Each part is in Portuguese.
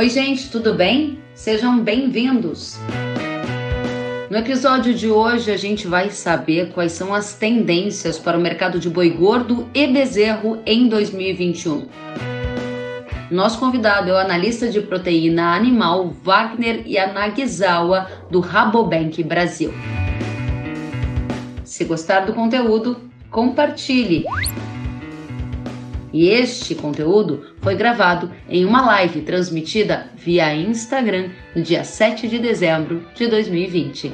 Oi, gente, tudo bem? Sejam bem-vindos! No episódio de hoje, a gente vai saber quais são as tendências para o mercado de boi gordo e bezerro em 2021. Nosso convidado é o analista de proteína animal Wagner Yanagisawa, do Rabobank Brasil. Se gostar do conteúdo, compartilhe. E este conteúdo foi gravado em uma live transmitida via Instagram no dia 7 de dezembro de 2020.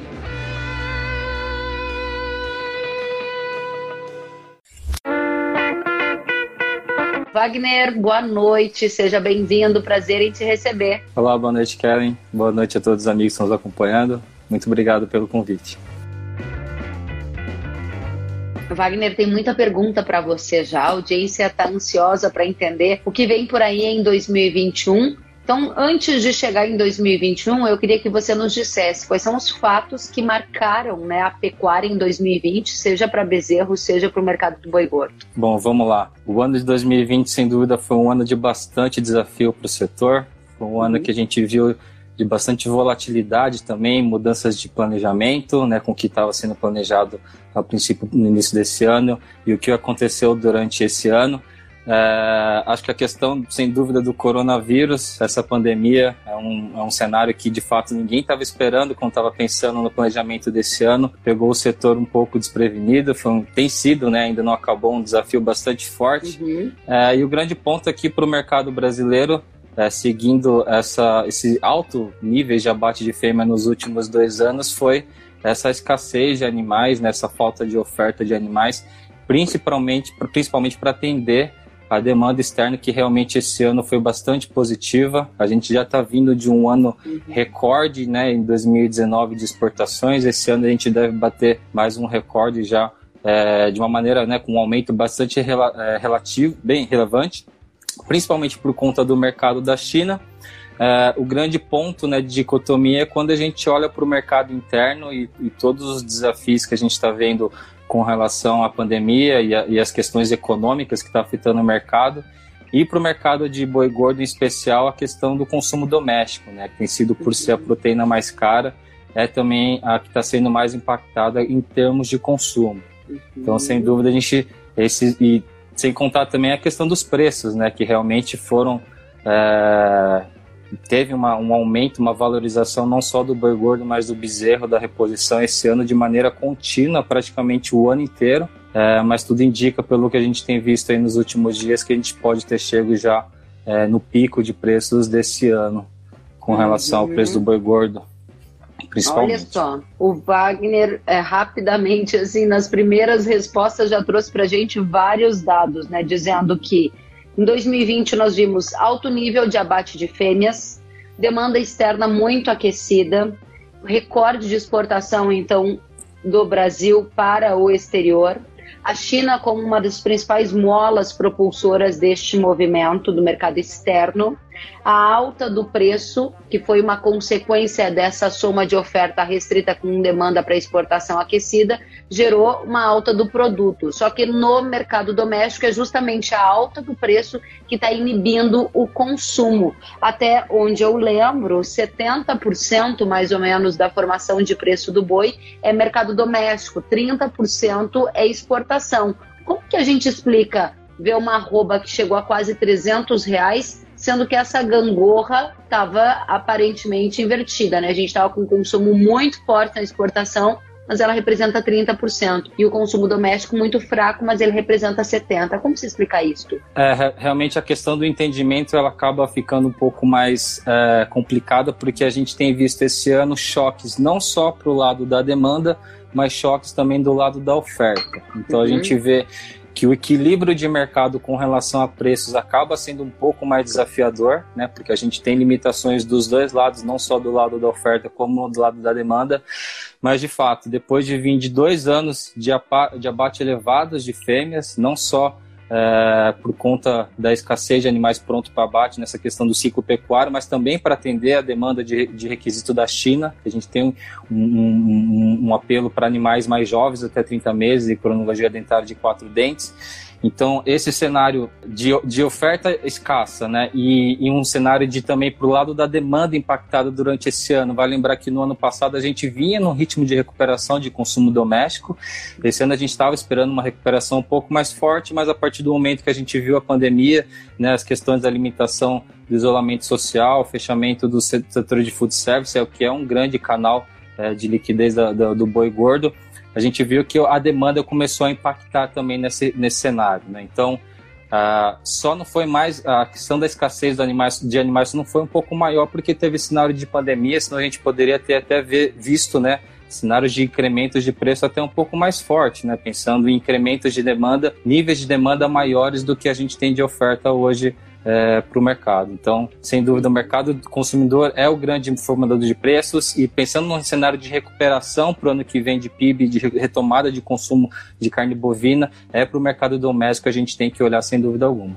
Wagner, boa noite, seja bem-vindo, prazer em te receber. Olá, boa noite, Kellen. Boa noite a todos os amigos que estão nos acompanhando. Muito obrigado pelo convite. Wagner tem muita pergunta para você já. A audiência está ansiosa para entender o que vem por aí em 2021. Então, antes de chegar em 2021, eu queria que você nos dissesse quais são os fatos que marcaram né, a pecuária em 2020, seja para bezerro, seja para o mercado do boi gordo. Bom, vamos lá. O ano de 2020, sem dúvida, foi um ano de bastante desafio para o setor. Foi um ano uhum. que a gente viu de bastante volatilidade também, mudanças de planejamento, né, com o que estava sendo planejado a princípio no início desse ano e o que aconteceu durante esse ano. É, acho que a questão, sem dúvida, do coronavírus, essa pandemia, é um, é um cenário que de fato ninguém estava esperando quando estava pensando no planejamento desse ano. Pegou o setor um pouco desprevenido, foi um, tem sido, né, ainda não acabou, um desafio bastante forte. Uhum. É, e o grande ponto aqui para o mercado brasileiro é, seguindo essa, esse alto nível de abate de fêmea nos últimos dois anos foi essa escassez de animais, nessa né, falta de oferta de animais, principalmente, principalmente para atender a demanda externa que realmente esse ano foi bastante positiva. A gente já está vindo de um ano recorde, né, em 2019 de exportações. Esse ano a gente deve bater mais um recorde já é, de uma maneira, né, com um aumento bastante rela é, relativo, bem relevante principalmente por conta do mercado da China. É, o grande ponto né, de dicotomia é quando a gente olha para o mercado interno e, e, todos os desafios que a gente está vendo com relação à pandemia e, a, e as questões econômicas que está afetando o mercado. E para o mercado de boi gordo, em especial, a questão do consumo doméstico, né, que tem sido por ser a proteína mais cara, é também a que está sendo mais impactada em termos de consumo. Então, sem dúvida, a gente. Esse, e sem contar também a questão dos preços, né? Que realmente foram. É, teve uma, um aumento, uma valorização não só do boi gordo, mas do bezerro, da reposição esse ano de maneira contínua, praticamente o ano inteiro. É, mas tudo indica, pelo que a gente tem visto aí nos últimos dias, que a gente pode ter chego já é, no pico de preços desse ano com relação uhum. ao preço do boi gordo. Olha só, o Wagner é, rapidamente, assim, nas primeiras respostas já trouxe para a gente vários dados, né? Dizendo que em 2020 nós vimos alto nível de abate de fêmeas, demanda externa muito aquecida, recorde de exportação, então, do Brasil para o exterior. A China como uma das principais molas propulsoras deste movimento do mercado externo a alta do preço, que foi uma consequência dessa soma de oferta restrita com demanda para exportação aquecida, gerou uma alta do produto. Só que no mercado doméstico é justamente a alta do preço que está inibindo o consumo. Até onde eu lembro, 70% mais ou menos da formação de preço do boi é mercado doméstico, 30% é exportação. Como que a gente explica ver uma arroba que chegou a quase 300 reais sendo que essa gangorra estava aparentemente invertida, né? A gente estava com um consumo muito forte na exportação, mas ela representa 30%. E o consumo doméstico muito fraco, mas ele representa 70%. Como se explica isso? É, realmente a questão do entendimento ela acaba ficando um pouco mais é, complicada, porque a gente tem visto esse ano choques não só para o lado da demanda, mas choques também do lado da oferta. Então uhum. a gente vê que o equilíbrio de mercado com relação a preços acaba sendo um pouco mais desafiador, né? Porque a gente tem limitações dos dois lados, não só do lado da oferta como do lado da demanda. Mas de fato, depois de vir de dois anos de, abate elevados de fêmeas, não só é, por conta da escassez de animais prontos para abate nessa questão do ciclo pecuário, mas também para atender a demanda de, de requisito da China. A gente tem um, um, um apelo para animais mais jovens, até 30 meses, e cronologia dentária de quatro dentes. Então, esse cenário de, de oferta escassa, né, e, e um cenário de também para o lado da demanda impactada durante esse ano. Vai lembrar que no ano passado a gente vinha num ritmo de recuperação de consumo doméstico. Esse ano a gente estava esperando uma recuperação um pouco mais forte, mas a partir do momento que a gente viu a pandemia, né, as questões da alimentação, do isolamento social, fechamento do setor de food service, é o que é um grande canal é, de liquidez da, da, do boi gordo a gente viu que a demanda começou a impactar também nesse, nesse cenário. Né? Então, uh, só não foi mais a questão da escassez de animais, de animais não foi um pouco maior porque teve cenário de pandemia, senão a gente poderia ter até ver, visto, né? Cenários de incrementos de preço até um pouco mais forte, né? Pensando em incrementos de demanda, níveis de demanda maiores do que a gente tem de oferta hoje é, para o mercado. Então, sem dúvida, o mercado do consumidor é o grande formador de preços e pensando num cenário de recuperação para o ano que vem de PIB, de retomada de consumo de carne bovina, é para o mercado doméstico que a gente tem que olhar sem dúvida alguma.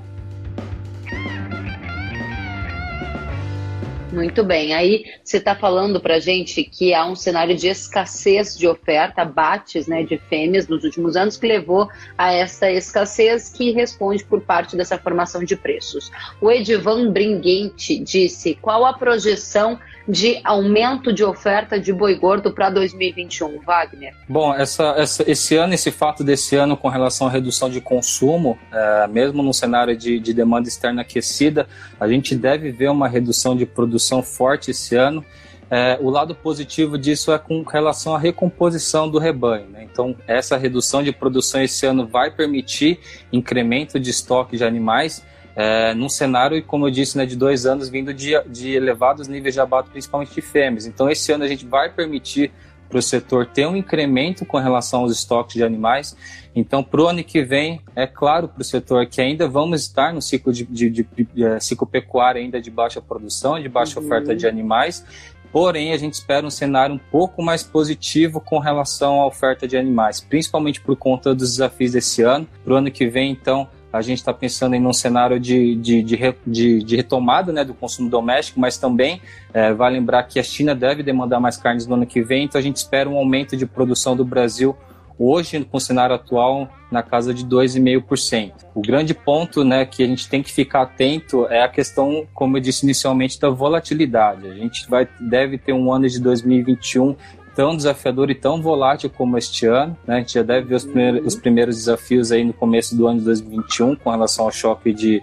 Muito bem. Aí você está falando para gente que há um cenário de escassez de oferta, bates né, de fêmeas nos últimos anos, que levou a essa escassez que responde por parte dessa formação de preços. O Edivan Bringuente disse qual a projeção de aumento de oferta de boi gordo para 2021, Wagner? Bom, essa, essa, esse ano, esse fato desse ano com relação à redução de consumo, é, mesmo no cenário de, de demanda externa aquecida, a gente deve ver uma redução de produção forte esse ano. É, o lado positivo disso é com relação à recomposição do rebanho. Né? Então, essa redução de produção esse ano vai permitir incremento de estoque de animais é, num cenário, como eu disse, né, de dois anos vindo de, de elevados níveis de abate, principalmente de fêmeas. Então, esse ano a gente vai permitir para o setor ter um incremento com relação aos estoques de animais. Então, para o ano que vem, é claro para o setor que ainda vamos estar no ciclo de, de, de, de é, ciclo pecuário ainda de baixa produção, de baixa uhum. oferta de animais. Porém, a gente espera um cenário um pouco mais positivo com relação à oferta de animais, principalmente por conta dos desafios desse ano. Para o ano que vem, então, a gente está pensando em um cenário de, de, de, de, de retomada né, do consumo doméstico, mas também é, vai lembrar que a China deve demandar mais carnes no ano que vem, então a gente espera um aumento de produção do Brasil hoje, com o cenário atual, na casa de 2,5%. O grande ponto né, que a gente tem que ficar atento é a questão, como eu disse inicialmente, da volatilidade. A gente vai, deve ter um ano de 2021 tão desafiador e tão volátil como este ano. Né? A gente já deve ver os primeiros, os primeiros desafios aí no começo do ano de 2021 com relação ao choque de,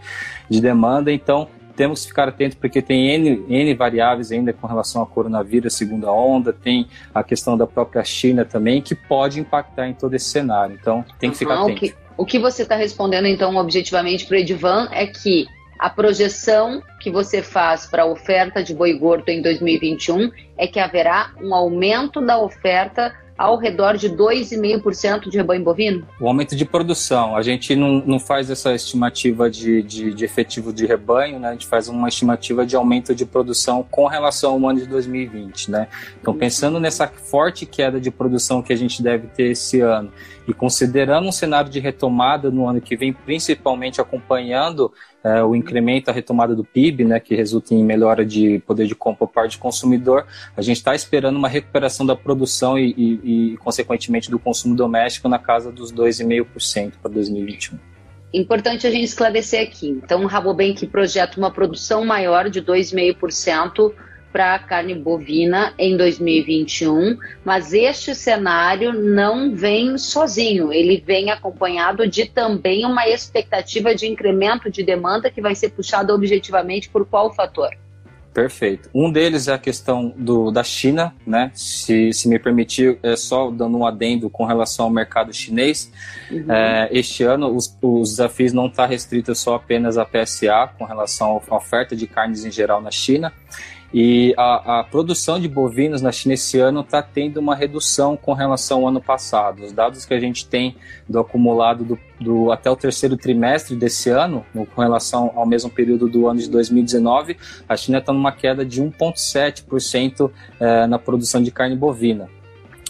de demanda. Então, temos que ficar atento porque tem N, N variáveis ainda com relação ao coronavírus, segunda onda, tem a questão da própria China também, que pode impactar em todo esse cenário. Então, tem que ficar atento. O que, o que você está respondendo, então, objetivamente para o Edivan é que a projeção que você faz para a oferta de boi gordo em 2021 é que haverá um aumento da oferta ao redor de 2,5% de rebanho bovino? O aumento de produção. A gente não, não faz essa estimativa de, de, de, efetivo de rebanho, né? a gente faz uma estimativa de aumento de produção com relação ao ano de 2020. Né? Então, pensando nessa forte queda de produção que a gente deve ter esse ano e considerando um cenário de retomada no ano que vem, principalmente acompanhando é, o incremento, a retomada do PIB, né, que resulta em melhora de poder de compra por parte do consumidor, a gente está esperando uma recuperação da produção e, e, e, consequentemente, do consumo doméstico na casa dos 2,5% para 2021. Importante a gente esclarecer aqui. Então, o Rabobank projeta uma produção maior de 2,5% para a carne bovina em 2021, mas este cenário não vem sozinho, ele vem acompanhado de também uma expectativa de incremento de demanda que vai ser puxada objetivamente por qual fator? Perfeito. Um deles é a questão do, da China, né? Se, se me permitir, é só dando um adendo com relação ao mercado chinês. Uhum. É, este ano, os, os desafios não estão tá restritos só apenas à PSA, com relação à oferta de carnes em geral na China. E a, a, produção de bovinos na China esse ano está tendo uma redução com relação ao ano passado. Os dados que a gente tem do acumulado do, do até o terceiro trimestre desse ano, no, com relação ao mesmo período do ano de 2019, a China está numa queda de 1,7% é, na produção de carne bovina.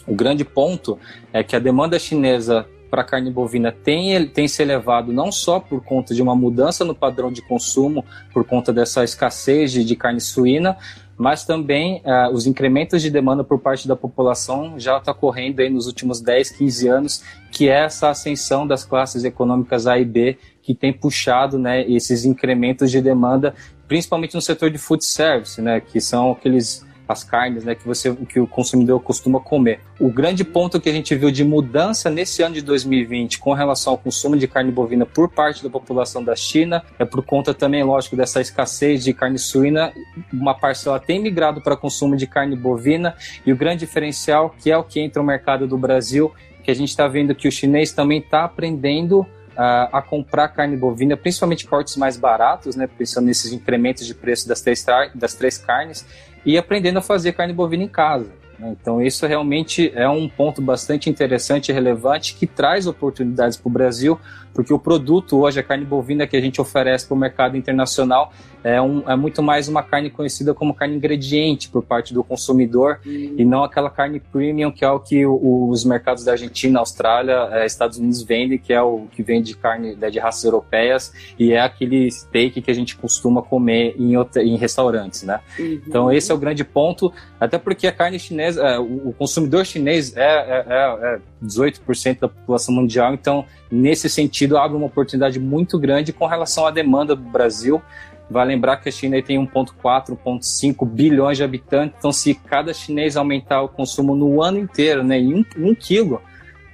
O grande ponto é que a demanda chinesa para a carne bovina tem, tem se elevado não só por conta de uma mudança no padrão de consumo, por conta dessa escassez de, de carne suína, mas também uh, os incrementos de demanda por parte da população já está correndo aí nos últimos 10, 15 anos, que é essa ascensão das classes econômicas A e B que tem puxado né, esses incrementos de demanda, principalmente no setor de food service, né, que são aqueles as carnes né, que, você, que o consumidor costuma comer. O grande ponto que a gente viu de mudança nesse ano de 2020 com relação ao consumo de carne bovina por parte da população da China é por conta também, lógico, dessa escassez de carne suína. Uma parcela tem migrado para consumo de carne bovina e o grande diferencial, que é o que entra no mercado do Brasil, que a gente está vendo que o chinês também está aprendendo a, a comprar carne bovina, principalmente cortes mais baratos, né, pensando nesses incrementos de preço das três, das três carnes, e aprendendo a fazer carne bovina em casa. Né? Então, isso realmente é um ponto bastante interessante e relevante que traz oportunidades para o Brasil, porque o produto hoje, a carne bovina que a gente oferece para o mercado internacional, é, um, é muito mais uma carne conhecida como carne ingrediente por parte do consumidor uhum. e não aquela carne premium que é o que o, os mercados da Argentina, Austrália, é, Estados Unidos vendem, que é o que vem de carne né, de raças europeias e é aquele steak que a gente costuma comer em, em restaurantes, né? Uhum. Então esse é o grande ponto, até porque a carne chinesa, é, o, o, consumidor chinês é, é, é 18% é da população mundial, então nesse sentido abre uma oportunidade muito grande com relação à demanda do Brasil Vai lembrar que a China tem 1,4, 1,5 bilhões de habitantes, então se cada chinês aumentar o consumo no ano inteiro, né, em um, um quilo,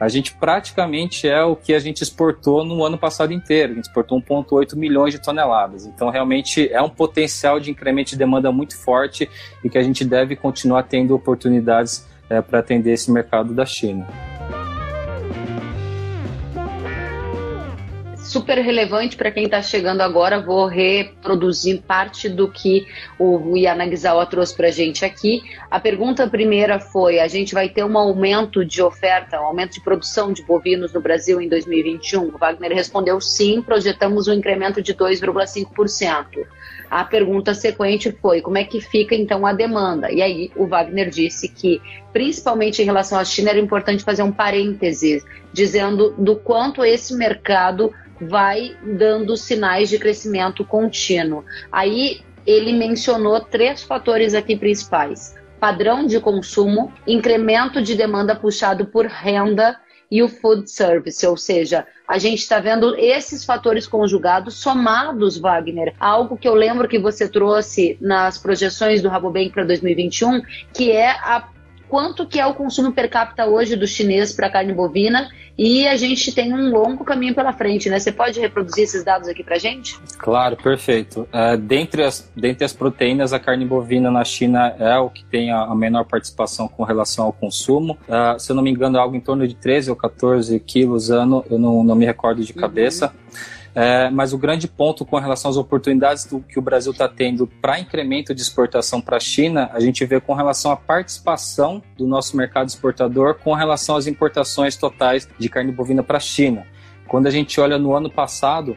a gente praticamente é o que a gente exportou no ano passado inteiro. A gente exportou 1,8 milhões de toneladas. Então, realmente é um potencial de incremento de demanda muito forte e que a gente deve continuar tendo oportunidades é, para atender esse mercado da China. Super relevante para quem está chegando agora. Vou reproduzir parte do que o Yanagisawa trouxe para a gente aqui. A pergunta primeira foi: a gente vai ter um aumento de oferta, um aumento de produção de bovinos no Brasil em 2021? O Wagner respondeu sim, projetamos um incremento de 2,5%. A pergunta sequente foi: como é que fica então a demanda? E aí o Wagner disse que, principalmente em relação à China, era importante fazer um parêntese, dizendo do quanto esse mercado vai dando sinais de crescimento contínuo. Aí ele mencionou três fatores aqui principais: padrão de consumo, incremento de demanda puxado por renda e o food service, ou seja, a gente está vendo esses fatores conjugados somados, Wagner, algo que eu lembro que você trouxe nas projeções do Rabobank para 2021, que é a quanto que é o consumo per capita hoje do chinês para carne bovina e a gente tem um longo caminho pela frente, né? Você pode reproduzir esses dados aqui para gente? Claro, perfeito. Uh, dentre, as, dentre as proteínas, a carne bovina na China é o que tem a, a menor participação com relação ao consumo. Uh, se eu não me engano, é algo em torno de 13 ou 14 quilos ano, eu não, não me recordo de uhum. cabeça. Uhum. É, mas o grande ponto com relação às oportunidades do, que o Brasil está tendo para incremento de exportação para a China, a gente vê com relação à participação do nosso mercado exportador com relação às importações totais de carne bovina para a China. Quando a gente olha no ano passado,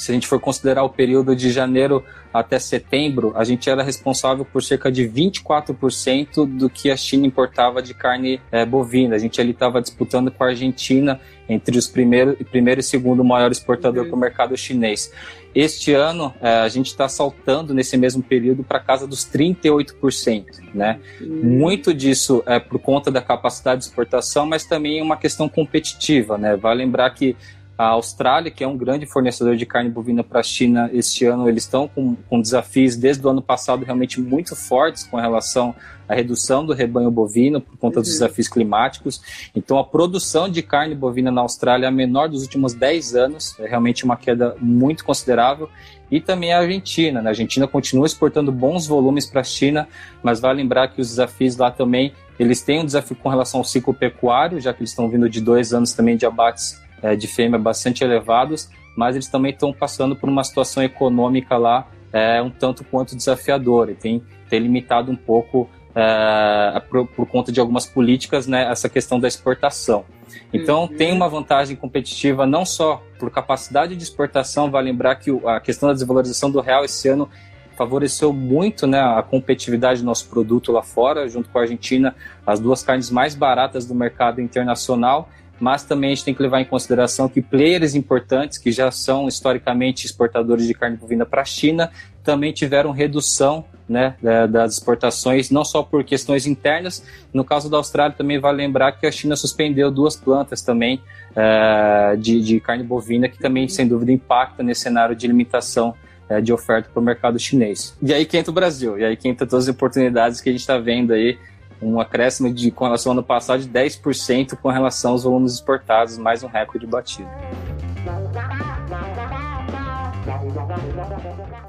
se a gente for considerar o período de janeiro até setembro, a gente era responsável por cerca de 24% do que a China importava de carne é, bovina. A gente ali estava disputando com a Argentina entre os primeiro, primeiro e segundo maior exportador uhum. para o mercado chinês. Este ano, é, a gente está saltando nesse mesmo período para casa dos 38%. Né? Uhum. Muito disso é por conta da capacidade de exportação, mas também é uma questão competitiva. Né? Vale lembrar que a Austrália, que é um grande fornecedor de carne bovina para a China este ano, eles estão com, com desafios desde o ano passado realmente muito fortes com relação à redução do rebanho bovino por conta uhum. dos desafios climáticos. Então, a produção de carne bovina na Austrália é a menor dos últimos 10 anos, é realmente uma queda muito considerável. E também a Argentina. Né? A Argentina continua exportando bons volumes para a China, mas vale lembrar que os desafios lá também eles têm um desafio com relação ao ciclo pecuário, já que eles estão vindo de dois anos também de abates é, de fêmea bastante elevados, mas eles também estão passando por uma situação econômica lá é, um tanto quanto desafiadora e tem, tem limitado um pouco é, por, por, conta de algumas políticas né, essa questão da exportação. Então uhum. tem uma vantagem competitiva não só por capacidade de exportação, vale lembrar que a questão da desvalorização do real esse ano favoreceu muito né, a competitividade do nosso produto lá fora, junto com a Argentina, as duas carnes mais baratas do mercado internacional mas também a gente tem que levar em consideração que players importantes, que já são historicamente exportadores de carne bovina para a China, também tiveram redução né, das exportações, não só por questões internas. No caso da Austrália, também vale lembrar que a China suspendeu duas plantas também é, de, de, carne bovina, que também, sem dúvida, impacta nesse cenário de limitação é, de oferta para o mercado chinês. E aí que entra o Brasil, e aí que entra todas as oportunidades que a gente está vendo aí, um acréscimo de, com relação ao ano passado de 10% com relação aos volumes exportados, mais um recorde batido.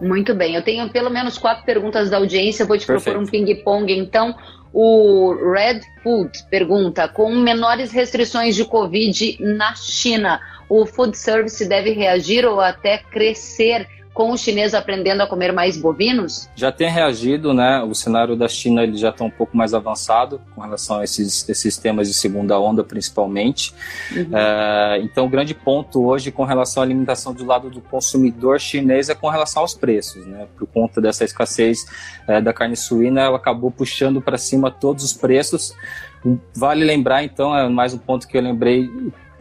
Muito bem, eu tenho pelo menos quatro perguntas da audiência, vou te Perfeito. propor um ping-pong então. O Red Food pergunta: com menores restrições de Covid na China, o food service deve reagir ou até crescer com os chineses aprendendo a comer mais bovinos? Já tem reagido, né? O cenário da China ele já está um pouco mais avançado com relação a esses, esses temas de segunda onda, principalmente. Uhum. É, então, o grande ponto hoje com relação à alimentação do lado do consumidor chinês é com relação aos preços, né? Por conta dessa escassez é, da carne suína, ela acabou puxando para cima todos os preços. Vale lembrar, então, é mais um ponto que eu lembrei,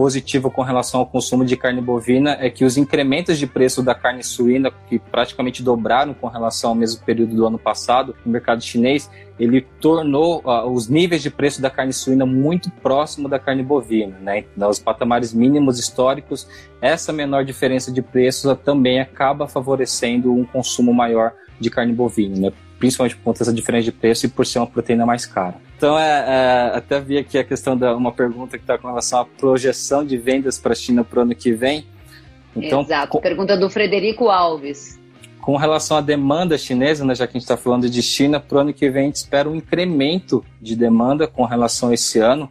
positivo com relação ao consumo de carne bovina é que os incrementos de preço da carne suína, que praticamente dobraram com relação ao mesmo período do ano passado no mercado chinês, ele tornou uh, os níveis de preço da carne suína muito próximo da carne bovina, né? Nos patamares mínimos históricos, essa menor diferença de preços também acaba favorecendo um consumo maior de carne bovina, né? principalmente por conta dessa diferença de preço e por ser uma proteína mais cara. Então, é, é até vi aqui a questão da uma pergunta que está com relação à projeção de vendas para a China para o ano que vem. Então, Exato, com, pergunta do Frederico Alves. Com relação à demanda chinesa, né, já que a gente está falando de China, para o ano que vem a gente espera um incremento de demanda com relação a esse ano.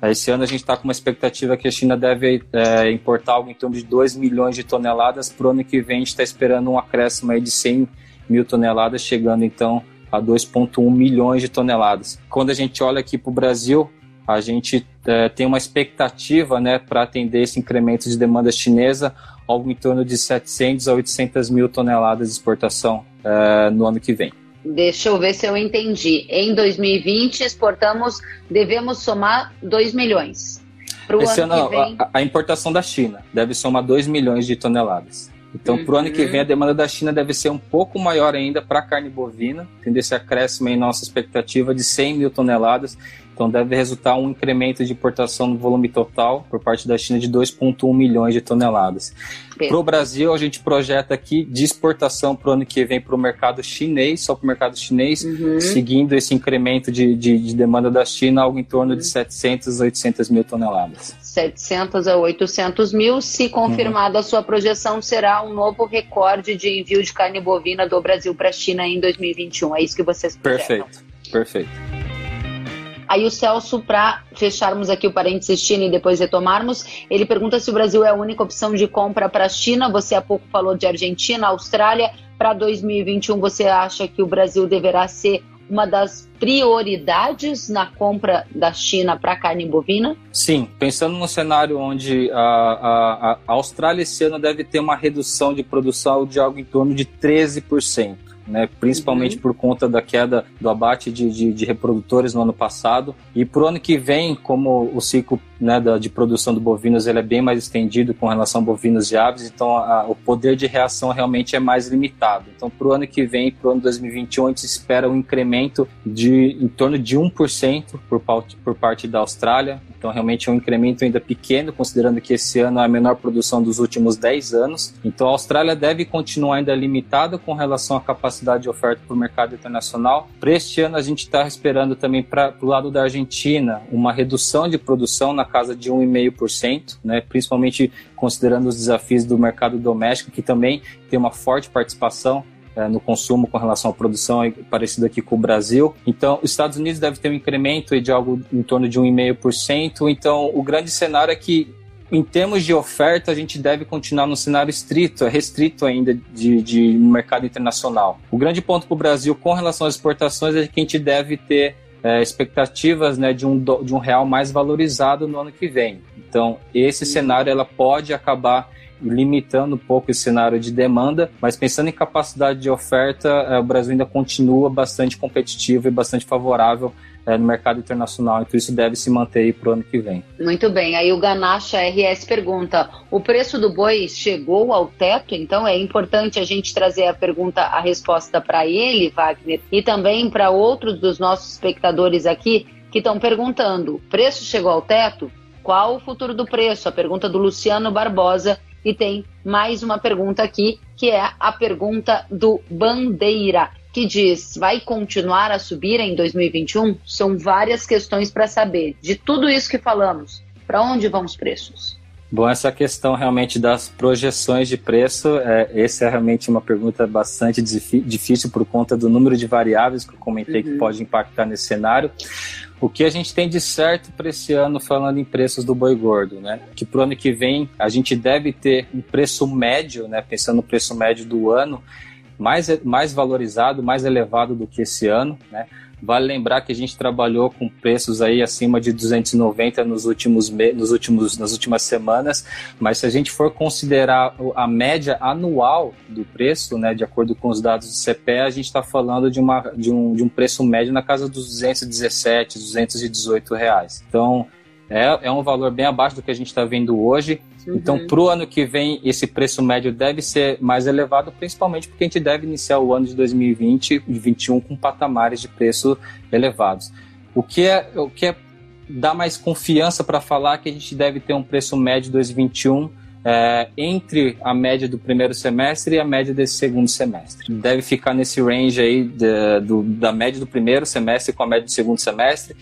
Esse ano a gente está com uma expectativa que a China deve é, importar algo em torno de 2 milhões de toneladas. Para o ano que vem a gente está esperando um acréscimo aí de 100 mil toneladas, chegando então a 2,1 milhões de toneladas. Quando a gente olha aqui para o Brasil, a gente é, tem uma expectativa né, para atender esse incremento de demanda chinesa, algo em torno de 700 a 800 mil toneladas de exportação é, no ano que vem. Deixa eu ver se eu entendi. Em 2020, exportamos, devemos somar 2 milhões. Esse ano, ano vem... a, a importação da China deve somar 2 milhões de toneladas. Então, uhum. para o ano que vem, a demanda da China deve ser um pouco maior ainda para a carne bovina, tendo esse acréscimo em nossa expectativa de 100 mil toneladas. Então, deve resultar um incremento de importação no volume total por parte da China de 2,1 milhões de toneladas. Para o Brasil, a gente projeta aqui de exportação para o ano que vem para o mercado chinês, só para o mercado chinês, uhum. seguindo esse incremento de, de, de, demanda da China, algo em torno de 700 a 800 mil toneladas. 700 a 800 mil. Se confirmada uhum. a sua projeção, será um novo recorde de envio de carne bovina do Brasil para a China em 2021. É isso que vocês projetam? Perfeito, perfeito. Aí o Celso, para fecharmos aqui o parênteses China e depois retomarmos, ele pergunta se o Brasil é a única opção de compra para a China. Você há pouco falou de Argentina, Austrália. Para 2021, você acha que o Brasil deverá ser uma das prioridades na compra da China para carne bovina? Sim, pensando no cenário onde a, a, a Austrália esse ano deve ter uma redução de produção de algo em torno de 13% né? principalmente uhum. por conta da queda do abate de, de, de, reprodutores no ano passado. E para o ano que vem, como o ciclo né, da, de produção do bovinos ele é bem mais estendido com relação a bovinos e aves, então a, o poder de reação realmente é mais limitado. Então, para o ano que vem, para o ano 2021, a gente espera um incremento de em torno de 1% por, por parte da Austrália. Então, realmente é um incremento ainda pequeno, considerando que esse ano é a menor produção dos últimos 10 anos. Então, a Austrália deve continuar ainda limitada com relação à capacidade de oferta para o mercado internacional. Para este ano, a gente está esperando também para o lado da Argentina uma redução de produção na casa de 1,5%, né, principalmente considerando os desafios do mercado doméstico, que também tem uma forte participação é, no consumo com relação à produção, é parecido aqui com o Brasil. Então, os Estados Unidos deve ter um incremento de algo em torno de 1,5%. Então, o grande cenário é que em termos de oferta, a gente deve continuar no cenário estrito, restrito ainda de, de mercado internacional. O grande ponto para o Brasil com relação às exportações é que a gente deve ter é, expectativas né, de, um, de um real mais valorizado no ano que vem. Então, esse cenário ela pode acabar limitando um pouco esse cenário de demanda, mas pensando em capacidade de oferta, é, o Brasil ainda continua bastante competitivo e bastante favorável é, no mercado internacional. Então isso deve se manter para o ano que vem. Muito bem. Aí o Ganacha RS pergunta: o preço do boi chegou ao teto? Então é importante a gente trazer a pergunta, a resposta para ele, Wagner, e também para outros dos nossos espectadores aqui que estão perguntando: preço chegou ao teto? Qual o futuro do preço? A pergunta do Luciano Barbosa. E tem mais uma pergunta aqui, que é a pergunta do Bandeira que diz vai continuar a subir em 2021? São várias questões para saber. De tudo isso que falamos, para onde vão os preços? Bom, essa questão realmente das projeções de preço, é, essa é realmente uma pergunta bastante difícil por conta do número de variáveis que eu comentei uhum. que pode impactar nesse cenário. O que a gente tem de certo para esse ano, falando em preços do boi gordo, né? Que para o ano que vem a gente deve ter um preço médio, né? Pensando no preço médio do ano, mais, mais valorizado, mais elevado do que esse ano, né? Vale lembrar que a gente trabalhou com preços aí acima de 290 nos últimos, nos últimos nas últimas semanas, mas se a gente for considerar a média anual do preço, né, de acordo com os dados do CPE, a gente está falando de, uma, de, um, de um preço médio na casa dos 217, 218 reais. Então, é, é um valor bem abaixo do que a gente está vendo hoje. Então, uhum. Então, para o ano que vem, esse preço médio deve ser mais elevado, principalmente porque a gente deve iniciar o ano de 2020 e 2021 com patamares de preço elevados. O que é, o que é dá mais confiança para falar que a gente deve ter um preço médio de 2021 é, entre a média do primeiro semestre e a média desse segundo semestre. Deve ficar nesse range aí do, da média do primeiro semestre com a média do segundo semestre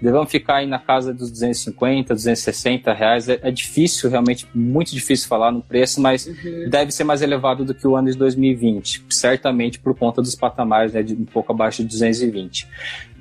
devemos ficar aí na casa dos 250, 260 reais. É, é difícil, realmente muito difícil falar no preço, mas uhum. deve ser mais elevado do que o ano de 2020, certamente por conta dos patamares, né, de um pouco abaixo de 220.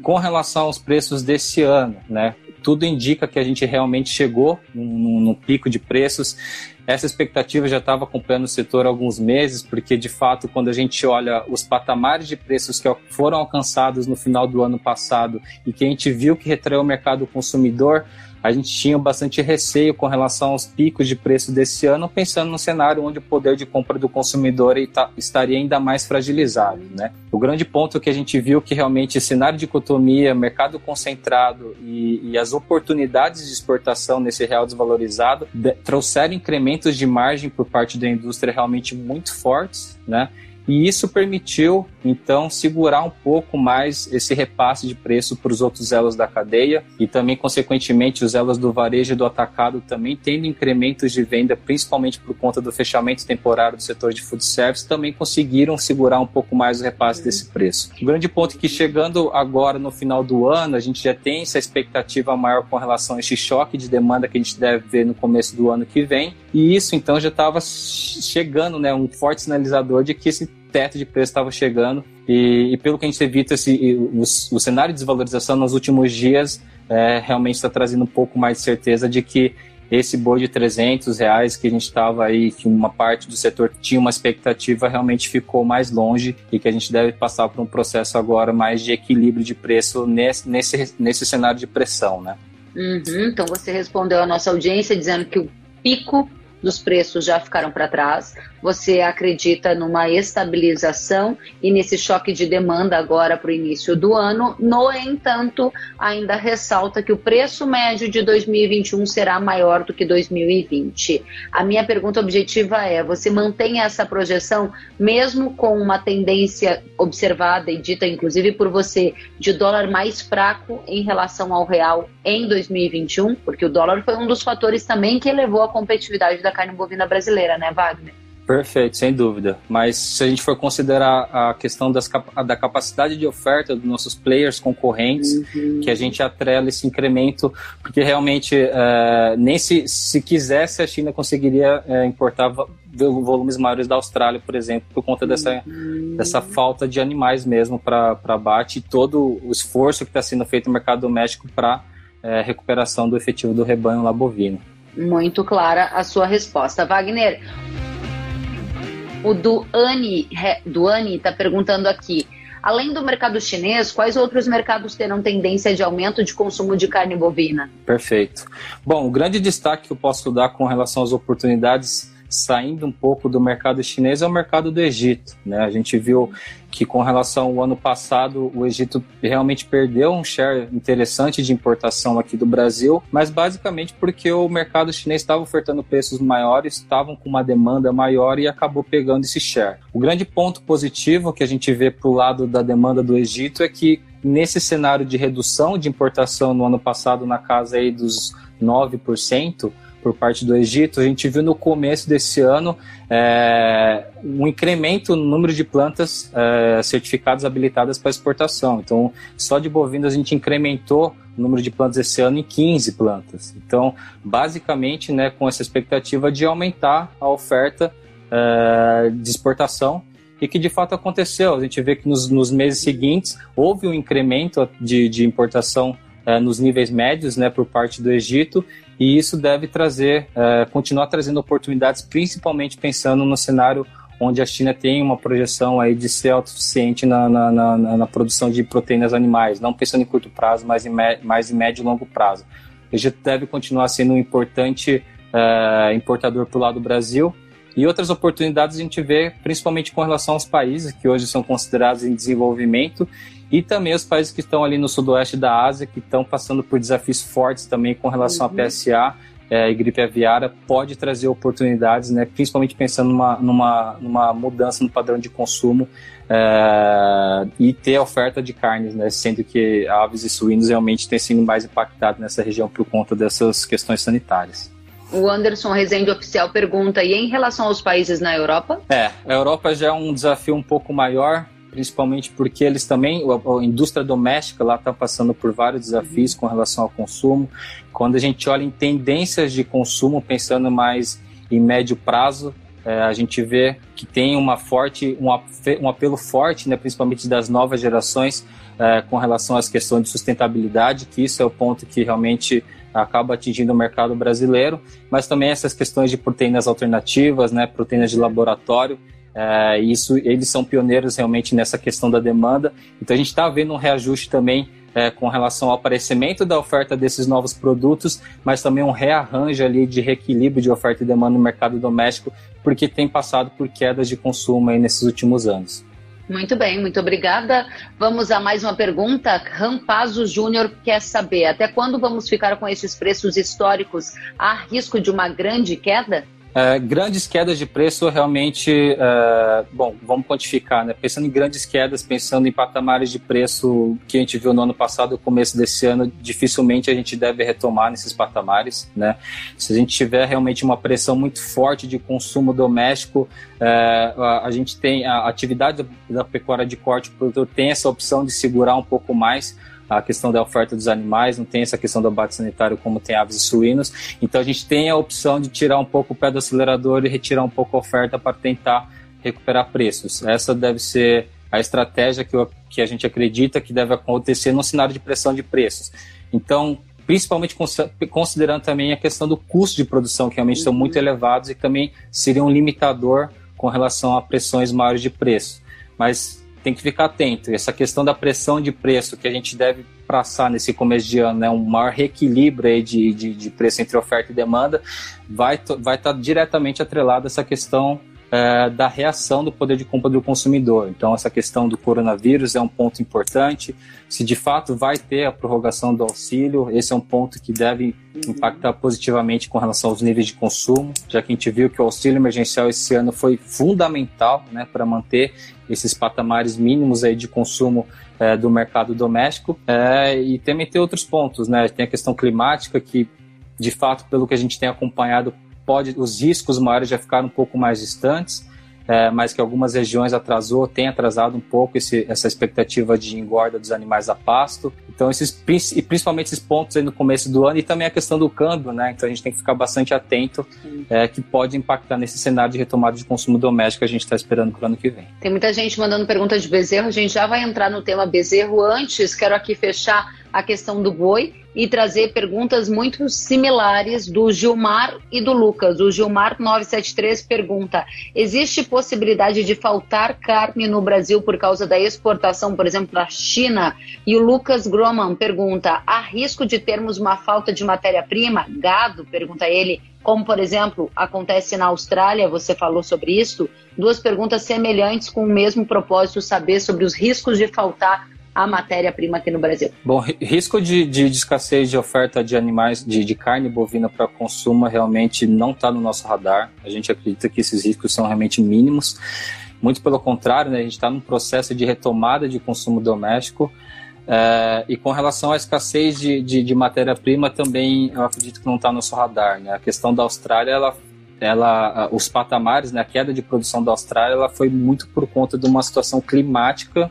Com relação aos preços desse ano, né, tudo indica que a gente realmente chegou num, pico de preços. Essa expectativa já estava acompanhando o setor há alguns meses, porque de fato, quando a gente olha os patamares de preços que foram alcançados no final do ano passado e que a gente viu que retraiu o mercado consumidor, a gente tinha bastante receio com relação aos picos de preço desse ano, pensando no cenário onde o poder de compra do consumidor estaria ainda mais fragilizado. Né? O grande ponto que a gente viu que realmente cenário de dicotomia, mercado concentrado e, e as oportunidades de exportação nesse real desvalorizado de, trouxeram incrementos de margem por parte da indústria realmente muito fortes, né? E isso permitiu, então, segurar um pouco mais esse repasse de preço para os outros elos da cadeia e também, consequentemente, os elos do varejo e do atacado também tendo incrementos de venda, principalmente por conta do fechamento temporário do setor de food service, também conseguiram segurar um pouco mais o repasse desse preço. O grande ponto é que chegando agora no final do ano, a gente já tem essa expectativa maior com relação a esse choque de demanda que a gente deve ver no começo do ano que vem, e isso então já estava chegando, né, um forte sinalizador de que esse teto de preço estava chegando e, e, pelo que a gente evita esse, o, o, cenário de desvalorização nos últimos dias é, realmente está trazendo um pouco mais de certeza de que esse boi de 300 reais que a gente estava aí, que uma parte do setor tinha uma expectativa, realmente ficou mais longe e que a gente deve passar por um processo agora mais de equilíbrio de preço nesse, nesse, nesse cenário de pressão, né? Uhum, então você respondeu à nossa audiência dizendo que o pico dos preços já ficaram para trás, você acredita numa estabilização e nesse choque de demanda agora para o início do ano. No entanto, ainda ressalta que o preço médio de 2021 será maior do que 2020. A minha pergunta objetiva é: você mantém essa projeção mesmo com uma tendência observada e dita inclusive por você de dólar mais fraco em relação ao real em 2021? Porque o dólar foi um dos fatores também que elevou a competitividade da carne bovina brasileira, né, Wagner? Perfeito, sem dúvida. Mas se a gente for considerar a questão das, da capacidade de oferta dos nossos players concorrentes, uhum. que a gente atrela esse incremento, porque realmente é, nem se, se quisesse a China conseguiria é, importar volumes maiores da Austrália, por exemplo, por conta dessa, uhum. dessa falta de animais mesmo para abate e todo o esforço que está sendo feito no mercado doméstico para é, recuperação do efetivo do rebanho lá bovino. Muito clara a sua resposta. Wagner, o Duani está perguntando aqui. Além do mercado chinês, quais outros mercados terão tendência de aumento de consumo de carne bovina? Perfeito. Bom, o grande destaque que eu posso dar com relação às oportunidades saindo um pouco do mercado chinês é o mercado do Egito. Né? A gente viu que com relação ao ano passado, o Egito realmente perdeu um share interessante de importação aqui do Brasil, mas basicamente porque o mercado chinês estava ofertando preços maiores, estavam com uma demanda maior e acabou pegando esse share. O grande ponto positivo que a gente vê para o lado da demanda do Egito é que nesse cenário de redução de importação no ano passado na casa aí dos 9%, por parte do Egito, a gente viu no começo desse ano é, um incremento no número de plantas é, certificadas habilitadas para exportação. Então, só de bovinos a gente incrementou o número de plantas esse ano em 15 plantas. Então, basicamente, né, com essa expectativa de aumentar a oferta é, de exportação e que de fato aconteceu. A gente vê que nos, nos meses seguintes houve um incremento de, de importação é, nos níveis médios né, por parte do Egito e isso deve trazer, é, continuar trazendo oportunidades, principalmente pensando no cenário onde a China tem uma projeção aí de ser autossuficiente na, na, na, na produção de proteínas animais, não pensando em curto prazo, mas em, mais em médio e longo prazo. O Egito deve continuar sendo um importante é, importador para o lado do Brasil, e outras oportunidades a gente vê principalmente com relação aos países que hoje são considerados em desenvolvimento e também os países que estão ali no sudoeste da Ásia, que estão passando por desafios fortes também com relação uhum. à PSA é, e gripe aviária, pode trazer oportunidades, né, principalmente pensando numa, numa, numa mudança no padrão de consumo é, e ter oferta de carnes, né, sendo que aves e suínos realmente têm sido mais impactados nessa região por conta dessas questões sanitárias. O Anderson Rezende Oficial pergunta: e em relação aos países na Europa? É, a Europa já é um desafio um pouco maior, principalmente porque eles também, a, indústria doméstica lá está passando por vários desafios com relação ao consumo. Quando a gente olha em tendências de consumo, pensando mais em médio prazo, é, a gente vê que tem uma forte, um, um apelo forte, né, principalmente das novas gerações, é, com relação às questões de sustentabilidade, que isso é o ponto que realmente acaba atingindo o mercado brasileiro, mas também essas questões de proteínas alternativas, né, proteínas de laboratório, é, isso eles são pioneiros realmente nessa questão da demanda. Então a gente está vendo um reajuste também é, com relação ao aparecimento da oferta desses novos produtos, mas também um rearranjo ali de reequilíbrio de oferta e demanda no mercado doméstico, porque tem passado por quedas de consumo aí nesses últimos anos. Muito bem, muito obrigada. Vamos a mais uma pergunta. Rampazzo Júnior quer saber até quando vamos ficar com esses preços históricos? Há risco de uma grande queda? É, grandes quedas de preço realmente, é, bom, vamos quantificar, né? Pensando em grandes quedas, pensando em patamares de preço que a gente viu no ano passado, começo desse ano, dificilmente a gente deve retomar nesses patamares, né? Se a gente tiver realmente uma pressão muito forte de consumo doméstico, é, a, a, gente tem a atividade da, da pecuária de corte, o produtor tem essa opção de segurar um pouco mais a questão da oferta dos animais, não tem essa questão do abate sanitário como tem aves e suínos. Então a gente tem a opção de tirar um pouco o pé do acelerador e retirar um pouco a oferta para tentar recuperar preços. Essa deve ser a estratégia que, eu, que a gente acredita que deve acontecer no cenário de pressão de preços. Então, principalmente considerando também a questão do custo de produção, que realmente são muito elevados e também seria um limitador com relação a pressões maiores de preço. Mas tem que ficar atento. Essa questão da pressão de preço que a gente deve passar nesse começo de ano, né, um maior reequilíbrio de, de, de preço entre oferta e demanda, vai vai estar tá diretamente atrelado a essa questão é, da reação do poder de compra do consumidor. Então, essa questão do coronavírus é um ponto importante. Se de fato vai ter a prorrogação do auxílio, esse é um ponto que deve impactar positivamente com relação aos níveis de consumo, já que a gente viu que o auxílio emergencial esse ano foi fundamental né, para manter esses patamares mínimos aí de consumo é, do mercado doméstico. É, e também tem outros pontos, né? Tem a questão climática que, de fato, pelo que a gente tem acompanhado, pode, os riscos maiores já ficaram um pouco mais distantes, é, mas que algumas regiões atrasou, tem atrasado um pouco esse, essa expectativa de engorda dos animais a pasto. Então, esses, e principalmente esses pontos aí no começo do ano e também a questão do câmbio, né? Então, a gente tem que ficar bastante atento, é, que pode impactar nesse cenário de retomada de consumo doméstico que a gente está esperando para o ano que vem. Tem muita gente mandando perguntas de bezerro, a gente já vai entrar no tema bezerro. Antes, quero aqui fechar a questão do boi e trazer perguntas muito similares do Gilmar e do Lucas. O Gilmar 973 pergunta: existe possibilidade de faltar carne no Brasil por causa da exportação, por exemplo, da China? E o Lucas Groman pergunta: há risco de termos uma falta de matéria-prima? Gado, pergunta ele, como por exemplo acontece na Austrália, você falou sobre isso. Duas perguntas semelhantes com o mesmo propósito, saber sobre os riscos de faltar a matéria-prima aqui no Brasil? Bom, risco de, de, de escassez de oferta de animais, de, de carne bovina para consumo realmente não está no nosso radar. A gente acredita que esses riscos são realmente mínimos. Muito pelo contrário, né, a gente está num processo de retomada de consumo doméstico. É, e com relação à escassez de, de, de matéria-prima, também eu acredito que não está no nosso radar. Né? A questão da Austrália, ela, ela, os patamares, né, a queda de produção da Austrália, ela foi muito por conta de uma situação climática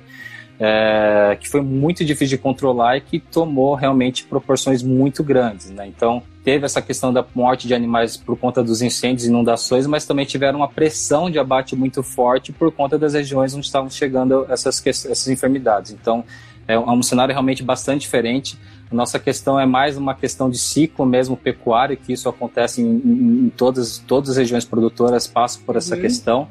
é, que foi muito difícil de controlar e que tomou realmente proporções muito grandes. Né? Então, teve essa questão da morte de animais por conta dos incêndios e inundações, mas também tiveram uma pressão de abate muito forte por conta das regiões onde estavam chegando essas, essas enfermidades. Então, é um cenário realmente bastante diferente. A nossa questão é mais uma questão de ciclo mesmo pecuário, que isso acontece em, em, em todas, todas as regiões produtoras, passam por essa uhum. questão.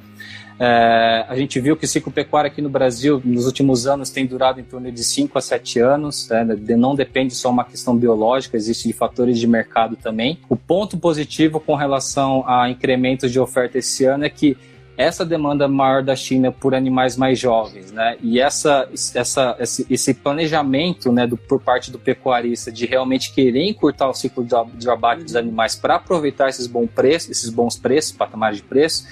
É, a gente viu que o ciclo pecuário aqui no Brasil, nos últimos anos, tem durado em torno de 5 a 7 anos. Né? Não depende só uma questão biológica, existem fatores de mercado também. O ponto positivo com relação a incrementos de oferta esse ano é que essa demanda maior da China por animais mais jovens, né? E essa, essa, esse, esse planejamento, né, do, por parte do pecuarista de realmente querer encurtar o ciclo de, de abate dos animais para aproveitar esses bons preços, esses bons preços, patamares de preço,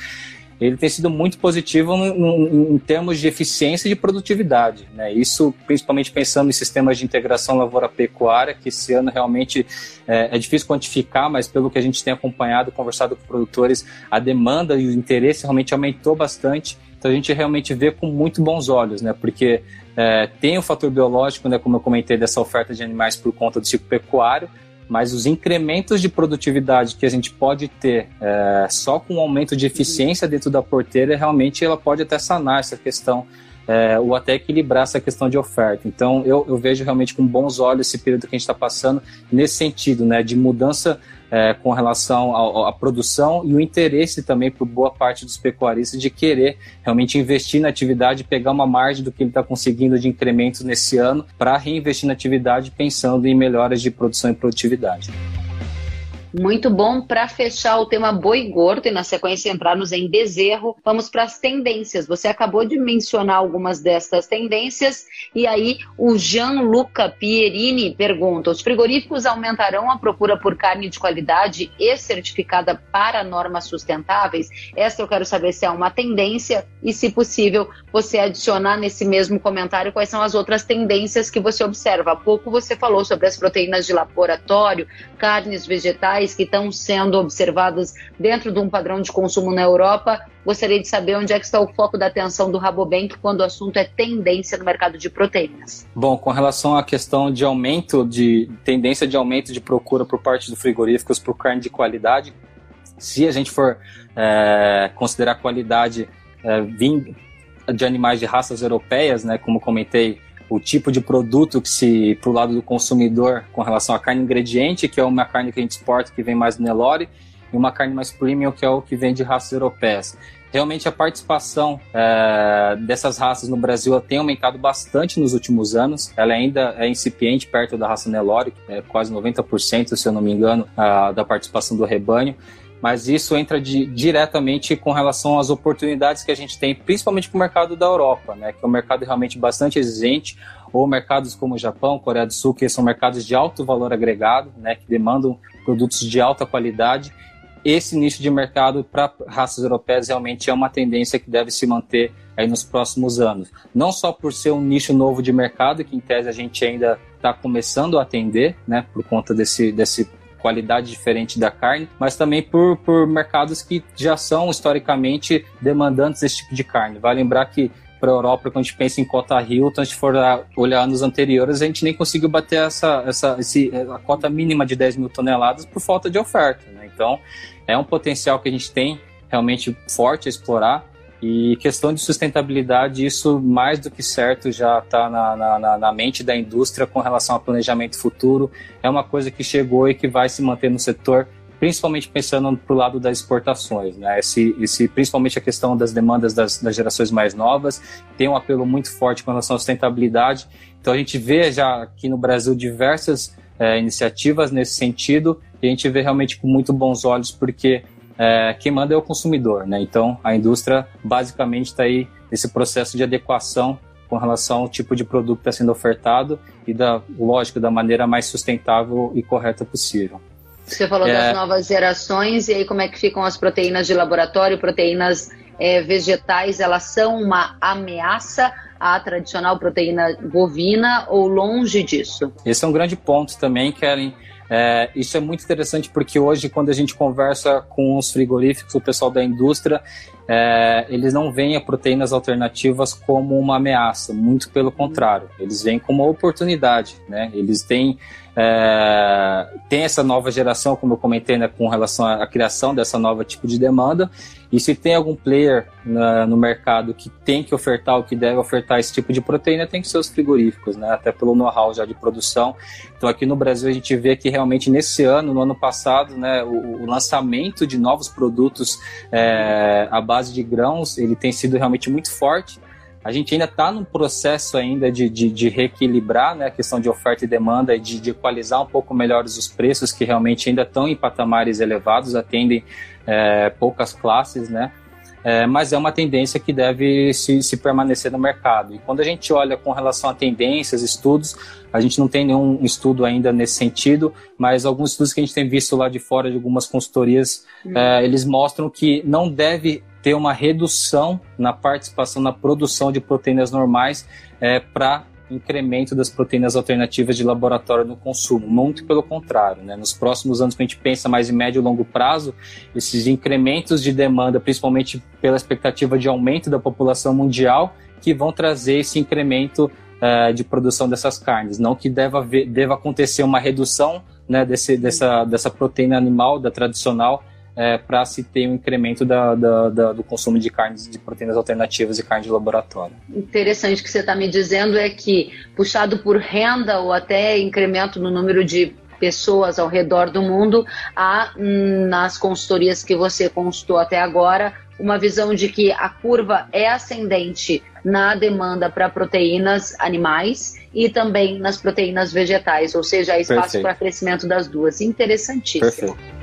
ele tem sido muito positivo em, em termos de eficiência e de produtividade. Né? Isso principalmente pensando em sistemas de integração lavoura-pecuária, que esse ano realmente é, é, difícil quantificar, mas pelo que a gente tem acompanhado, conversado com produtores, a demanda e o interesse realmente aumentou bastante. Então a gente realmente vê com muito bons olhos, né? porque é, tem o fator biológico, né, como eu comentei, dessa oferta de animais por conta do ciclo pecuário, mas os incrementos de produtividade que a gente pode ter é, só com um aumento de eficiência dentro da porteira, realmente ela pode até sanar essa questão é, ou até equilibrar essa questão de oferta. Então, eu, eu vejo realmente com bons olhos esse período que a gente está passando nesse sentido, né, de mudança é, com relação à produção e o interesse também por boa parte dos pecuaristas de querer realmente investir na atividade, pegar uma margem do que ele está conseguindo de incrementos nesse ano para reinvestir na atividade pensando em melhoras de produção e produtividade. Muito bom. Para fechar o tema boi gordo e na sequência entrarmos em bezerro, vamos para as tendências. Você acabou de mencionar algumas dessas tendências e aí o Gianluca Pierini pergunta: os frigoríficos aumentarão a procura por carne de qualidade e certificada para normas sustentáveis? Essa eu quero saber se é uma tendência e, se possível, você adicionar nesse mesmo comentário quais são as outras tendências que você observa. Há pouco você falou sobre as proteínas de laboratório, carnes vegetais que estão sendo observadas dentro de um padrão de consumo na Europa. Gostaria de saber onde é que está o foco da atenção do Rabobank quando o assunto é tendência no mercado de proteínas. Bom, com relação à questão de aumento de tendência de aumento de procura por parte dos frigoríficos por carne de qualidade, se a gente for é, considerar qualidade é, de animais de raças europeias, né, como comentei, o tipo de produto que se para o lado do consumidor com relação à carne ingrediente, que é uma carne que a gente exporta que vem mais do Nelore, e uma carne mais premium que é o que vem de raças europeias. Realmente a participação é, dessas raças no Brasil tem aumentado bastante nos últimos anos. Ela ainda é incipiente perto da raça Nelore, é quase 90%, se eu não me engano, a, da participação do rebanho mas isso entra de, diretamente com relação às oportunidades que a gente tem, principalmente com o mercado da Europa, né, que é um mercado realmente bastante exigente, ou mercados como Japão, Coreia do Sul, que são mercados de alto valor agregado, né, que demandam produtos de alta qualidade. Esse nicho de mercado para raças europeias realmente é uma tendência que deve se manter aí nos próximos anos. Não só por ser um nicho novo de mercado, que em tese a gente ainda está começando a atender, né, por conta desse, desse qualidade diferente da carne, mas também por, por mercados que já são historicamente demandantes desse tipo de carne. Vai lembrar que para a Europa, quando a gente pensa em cota Hilton, se for olhar anos anteriores, a gente nem conseguiu bater essa, essa esse, a cota mínima de 10 mil toneladas por falta de oferta. Né? Então, é um potencial que a gente tem realmente forte a explorar E questão de sustentabilidade, isso mais do que certo já está na, na, na, mente da indústria com relação ao planejamento futuro. É uma coisa que chegou e que vai se manter no setor, principalmente pensando para o lado das exportações. Né? Esse, esse, principalmente a questão das demandas das, das gerações mais novas tem um apelo muito forte com relação à sustentabilidade. Então a gente vê já aqui no Brasil diversas é, iniciativas nesse sentido e a gente vê realmente com muito bons olhos porque é, quem manda é o consumidor, né? Então a indústria basicamente está aí nesse processo de adequação com relação ao tipo de produto que está sendo ofertado e da lógico da maneira mais sustentável e correta possível. Você falou é... das novas gerações e aí como é que ficam as proteínas de laboratório, proteínas é, vegetais, elas são uma ameaça à tradicional proteína bovina ou longe disso? Esse é um grande ponto também, Kellen. É, isso é muito interessante porque hoje, quando a gente conversa com os frigoríficos, o pessoal da indústria, é, eles não veem a proteínas alternativas como uma ameaça, muito pelo contrário, eles veem como uma oportunidade. Né? Eles têm é, tem essa nova geração, como eu comentei, né, com relação à criação dessa nova tipo de demanda. E se tem algum player na, no mercado que tem que ofertar ou que deve ofertar esse tipo de proteína, tem que ser os frigoríficos, né, até pelo know-how já de produção. Então aqui no Brasil a gente vê que realmente nesse ano, no ano passado, né, o, o lançamento de novos produtos é, à base de grãos, ele tem sido realmente muito forte. A gente ainda está num processo ainda de, de, de, reequilibrar né, a questão de oferta e demanda e de, de equalizar um pouco melhores os preços que realmente ainda estão em patamares elevados, atendem é, poucas classes, né? É, mas é uma tendência que deve se, se, permanecer no mercado. E quando a gente olha com relação a tendências, estudos, a gente não tem nenhum estudo ainda nesse sentido, mas alguns estudos que a gente tem visto lá de fora de algumas consultorias, hum. é, eles mostram que não deve ter uma redução na participação na produção de proteínas normais é, para incremento das proteínas alternativas de laboratório no consumo. Muito pelo contrário, né? Nos próximos anos, que a gente pensa mais em médio e longo prazo, esses incrementos de demanda, principalmente pela expectativa de aumento da população mundial, que vão trazer esse incremento uh, de produção dessas carnes. Não que deva, haver, deva acontecer uma redução né, desse, dessa, dessa proteína animal, da tradicional, é, para se ter um incremento da, da, da, do consumo de carnes de proteínas alternativas e carne de laboratório. Interessante que você está me dizendo é que, puxado por renda ou até incremento no número de pessoas ao redor do mundo, há hum, nas consultorias que você consultou até agora uma visão de que a curva é ascendente na demanda para proteínas animais e também nas proteínas vegetais, ou seja, há espaço para crescimento das duas. Interessantíssimo. Perfeito.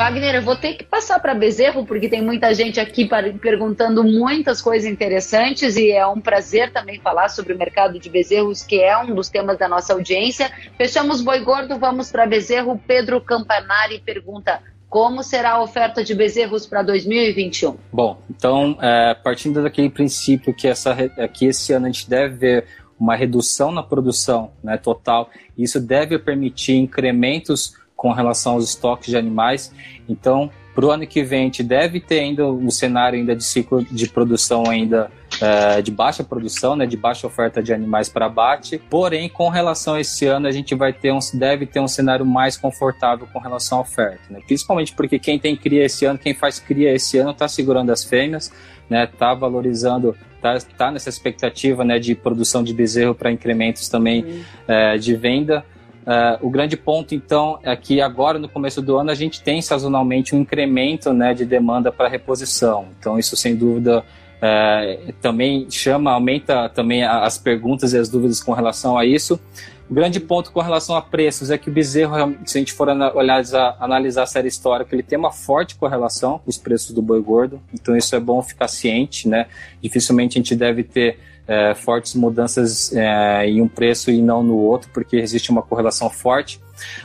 Wagner, eu vou ter que passar para Bezerro, porque tem muita gente aqui perguntando muitas coisas interessantes e é um prazer também falar sobre o mercado de bezerros, que é um dos temas da nossa audiência. Fechamos Boi Gordo, vamos para Bezerro. Pedro Campanari pergunta: como será a oferta de bezerros para 2021? Bom, então, é, partindo daquele princípio que, essa, que esse ano a gente deve ver uma redução na produção né, total, isso deve permitir incrementos com relação aos estoques de animais. Então, para o ano que vem, a gente deve ter ainda um cenário ainda de ciclo de produção ainda é, de baixa produção, né, de baixa oferta de animais para abate. Porém, com relação a esse ano, a gente vai ter um, deve ter um cenário mais confortável com relação à oferta, né? principalmente porque quem tem cria esse ano, quem faz cria esse ano, está segurando as fêmeas, né, tá valorizando, tá, tá nessa expectativa, né, de produção de bezerro para incrementos também uhum. é, de venda. Uh, o grande ponto, então, é que agora, no começo do ano, a gente tem sazonalmente um incremento né, de demanda para reposição. Então, isso, sem dúvida, uh, também chama, aumenta também as perguntas e as dúvidas com relação a isso. O grande ponto com relação a preços é que o bezerro, se a gente for olhar, analisar a série histórica, ele tem uma forte correlação com os preços do boi gordo. Então, isso é bom ficar ciente, né? Dificilmente a gente deve ter é, fortes mudanças é, em um preço e não no outro, porque existe uma correlação forte.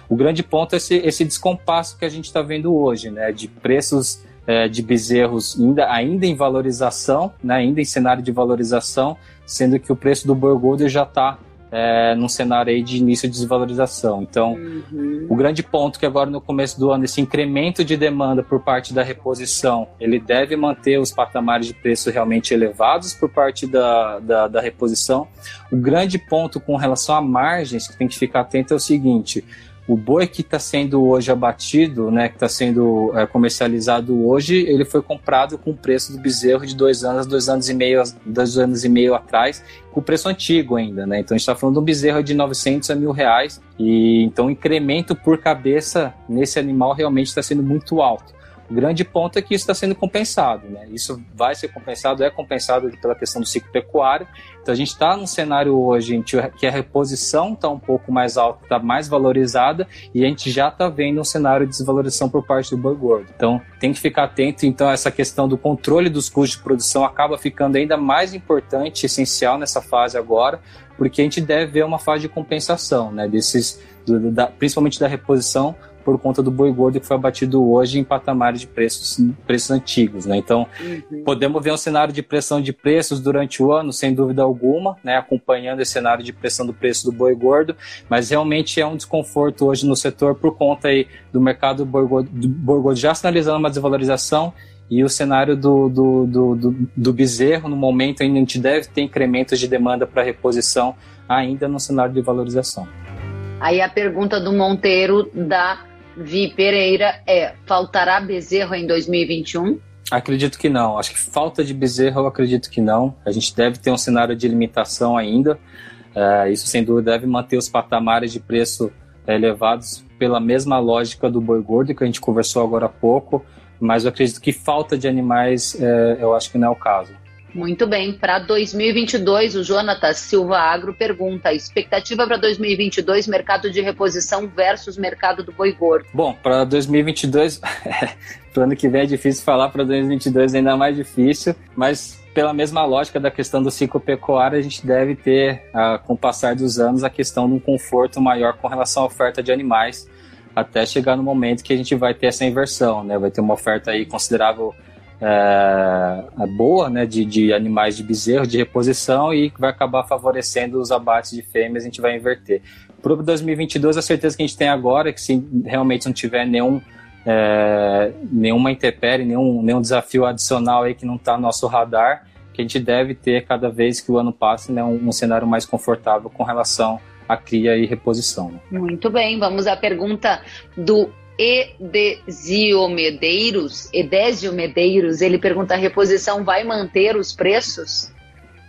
O grande ponto é esse, esse descompasso que a gente está vendo hoje, né, de preços é, de bezerros ainda, ainda em valorização, né, ainda em cenário de valorização, sendo que o preço do boi gordo já está é, num cenário aí de início de desvalorização. Então, uhum. o grande ponto que agora no começo do ano, esse incremento de demanda por parte da reposição, ele deve manter os patamares de preço realmente elevados por parte da, da, da reposição. O grande ponto com relação a margens que tem que ficar atento é o seguinte, o boi que está sendo hoje abatido, né, que está sendo é, comercializado hoje, ele foi comprado com o preço do bezerro de dois anos, dois anos e meio, dois anos e meio atrás, com o preço antigo ainda, né? Então a gente está falando de um bezerro de 900 a mil reais e então o incremento por cabeça nesse animal realmente está sendo muito alto. O grande ponto é que isso está sendo compensado, né? Isso vai ser compensado, é compensado pela questão do ciclo pecuário. Então a gente está num cenário hoje que a reposição está um pouco mais alta, está mais valorizada, e a gente já está vendo um cenário de desvalorização por parte do boi gordo. Então tem que ficar atento. Então essa questão do controle dos custos de produção acaba ficando ainda mais importante, essencial nessa fase agora, porque a gente deve ver uma fase de compensação, né? Desses, do, da, principalmente da reposição por conta do boi gordo que foi abatido hoje em patamares de preços, preços antigos, né? Então, uhum. podemos ver um cenário de pressão de preços durante o ano, sem dúvida alguma, né? Acompanhando esse cenário de pressão do preço do boi gordo, mas realmente é um desconforto hoje no setor por conta aí do mercado do boi gordo, do boi gordo já sinalizando uma desvalorização e o cenário do, do, do, do, do bezerro, no momento, ainda a gente deve ter incrementos de demanda para reposição ainda no cenário de valorização. Aí a pergunta do Monteiro da Vi Pereira é: faltará bezerro em 2021? Acredito que não. Acho que falta de bezerro, eu acredito que não. A gente deve ter um cenário de limitação ainda. É, isso, sem dúvida, deve manter os patamares de preço elevados pela mesma lógica do boi gordo que a gente conversou agora há pouco. Mas eu acredito que falta de animais, é, eu acho que não é o caso. Muito bem. Para 2022, o Jonatas Silva Agro pergunta: expectativa para 2022, mercado de reposição versus mercado do boi gordo? Bom, para 2022, para ano que vem é difícil falar, para 2022 é ainda mais difícil, mas pela mesma lógica da questão do ciclo pecuário, a gente deve ter, ah, com o passar dos anos, a questão de um conforto maior com relação à oferta de animais, até chegar no momento que a gente vai ter essa inversão, né? Vai ter uma oferta aí considerável é, boa né, de, de animais de bezerro, de reposição, e vai acabar favorecendo os abates de fêmeas, a gente vai inverter. Para o 2022, a certeza que a gente tem agora é que se realmente não tiver nenhum, é, nenhuma intempérie, nenhum, nenhum desafio adicional aí que não está no nosso radar, que a gente deve ter cada vez que o ano passa né, um, um cenário mais confortável com relação à cria e reposição. Muito bem, vamos à pergunta do Edesio Medeiros, Edésio Medeiros, ele pergunta: a reposição vai manter os preços?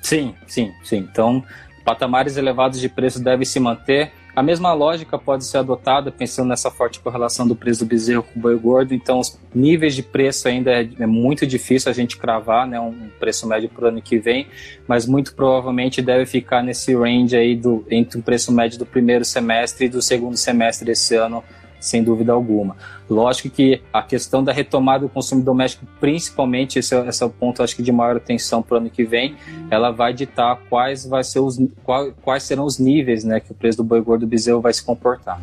Sim, sim, sim. Então, patamares elevados de preço devem se manter. A mesma lógica pode ser adotada pensando nessa forte correlação do preço do bezerro com o boi gordo. Então, os níveis de preço ainda é, é muito difícil a gente cravar, né, um preço médio para o ano que vem, mas muito provavelmente deve ficar nesse range aí do entre o preço médio do primeiro semestre e do segundo semestre desse ano sem dúvida alguma. Lógico que a questão da retomada do consumo doméstico, principalmente, esse é, esse é o ponto acho que de maior atenção para o ano que vem, ela vai ditar quais, vai ser os, quais, quais serão os níveis né, que o preço do boi gordo bezerro vai se comportar.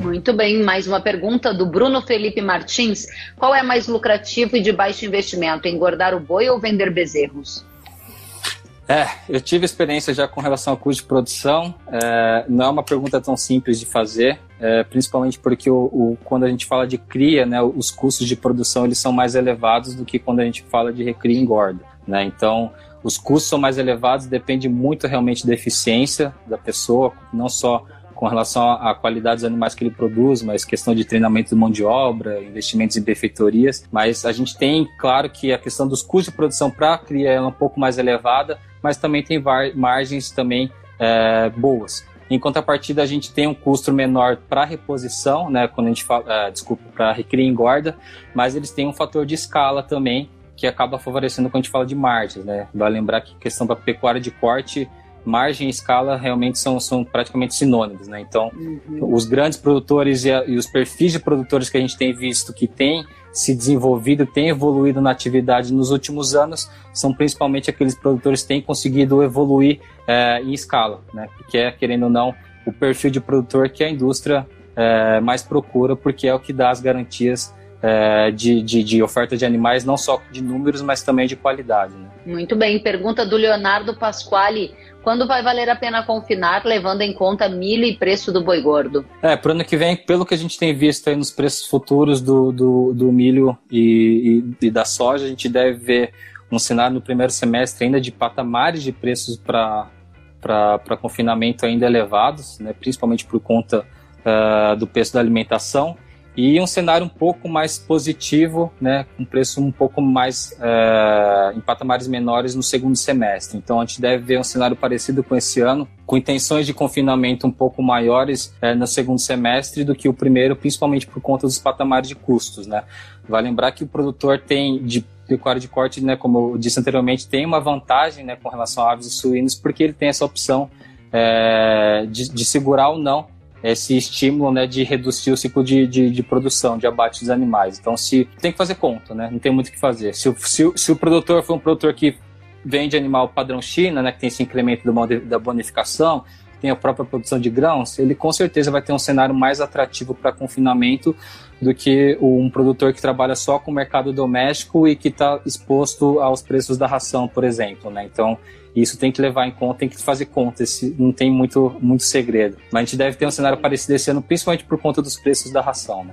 Muito bem, mais uma pergunta do Bruno Felipe Martins. Qual é mais lucrativo e de baixo investimento, engordar o boi ou vender bezerros? É, eu tive experiência já com relação ao custo de produção. É, não é uma pergunta tão simples de fazer, é, principalmente porque o, o, quando a gente fala de cria, né, os custos de produção eles são mais elevados do que quando a gente fala de recria e engorda. Né? Então, os custos são mais elevados, depende muito realmente da eficiência da pessoa, não só com relação à qualidade dos animais que ele produz, mas questão de treinamento de mão de obra, investimentos em benfeitorias. Mas a gente tem, claro, que a questão dos custos de produção para cria é um pouco mais elevada, mas também tem margens também é, boas. Em contrapartida, a gente tem um custo menor para reposição, né? Quando a gente fala, é, desculpa, para recria e engorda, mas eles têm um fator de escala também que acaba favorecendo quando a gente fala de margens, né? Vai lembrar que questão para pecuária de corte margem e escala realmente são, são praticamente sinônimos, né? Então, uhum. os grandes produtores e, a, e, os perfis de produtores que a gente tem visto que tem se desenvolvido, tem evoluído na atividade nos últimos anos, são principalmente aqueles produtores que têm conseguido evoluir é, em escala, né? Porque é, querendo ou não, o perfil de produtor que a indústria é, mais procura, porque é o que dá as garantias é, de, de, de, oferta de animais, não só de números, mas também de qualidade. Né? Muito bem. Pergunta do Leonardo Pasquale. Quando vai valer a pena confinar, levando em conta milho e preço do boi gordo? É, para o ano que vem, pelo que a gente tem visto aí nos preços futuros do, do, do milho e, e, e da soja, a gente deve ver um cenário no primeiro semestre ainda de patamares de preços para confinamento ainda elevados, né, principalmente por conta uh, do preço da alimentação e um cenário um pouco mais positivo, né, com preço um pouco mais uh, em patamares menores no segundo semestre. Então a gente deve ver um cenário parecido com esse ano, com intenções de confinamento um pouco maiores uh, no segundo semestre do que o primeiro, principalmente por conta dos patamares de custos, né. Vai lembrar que o produtor tem de pecuária de corte, né, como eu disse anteriormente, tem uma vantagem, né, com relação a aves e suínos, porque ele tem essa opção é, de, de segurar ou não esse estímulo né, de reduzir o ciclo de, de, de, produção, de abate dos animais. Então, se tem que fazer conta, né? Não tem muito o que fazer. Se, se, se o produtor for um produtor que vende animal padrão China, né, que tem esse incremento da bonificação, tem a própria produção de grãos, ele com certeza vai ter um cenário mais atrativo para confinamento do que um produtor que trabalha só com o mercado doméstico e que está exposto aos preços da ração, por exemplo. Né? Então, isso tem que levar em conta, tem que fazer conta, esse, não tem muito, muito segredo. Mas a gente deve ter um cenário parecido esse ano, principalmente por conta dos preços da ração. Né?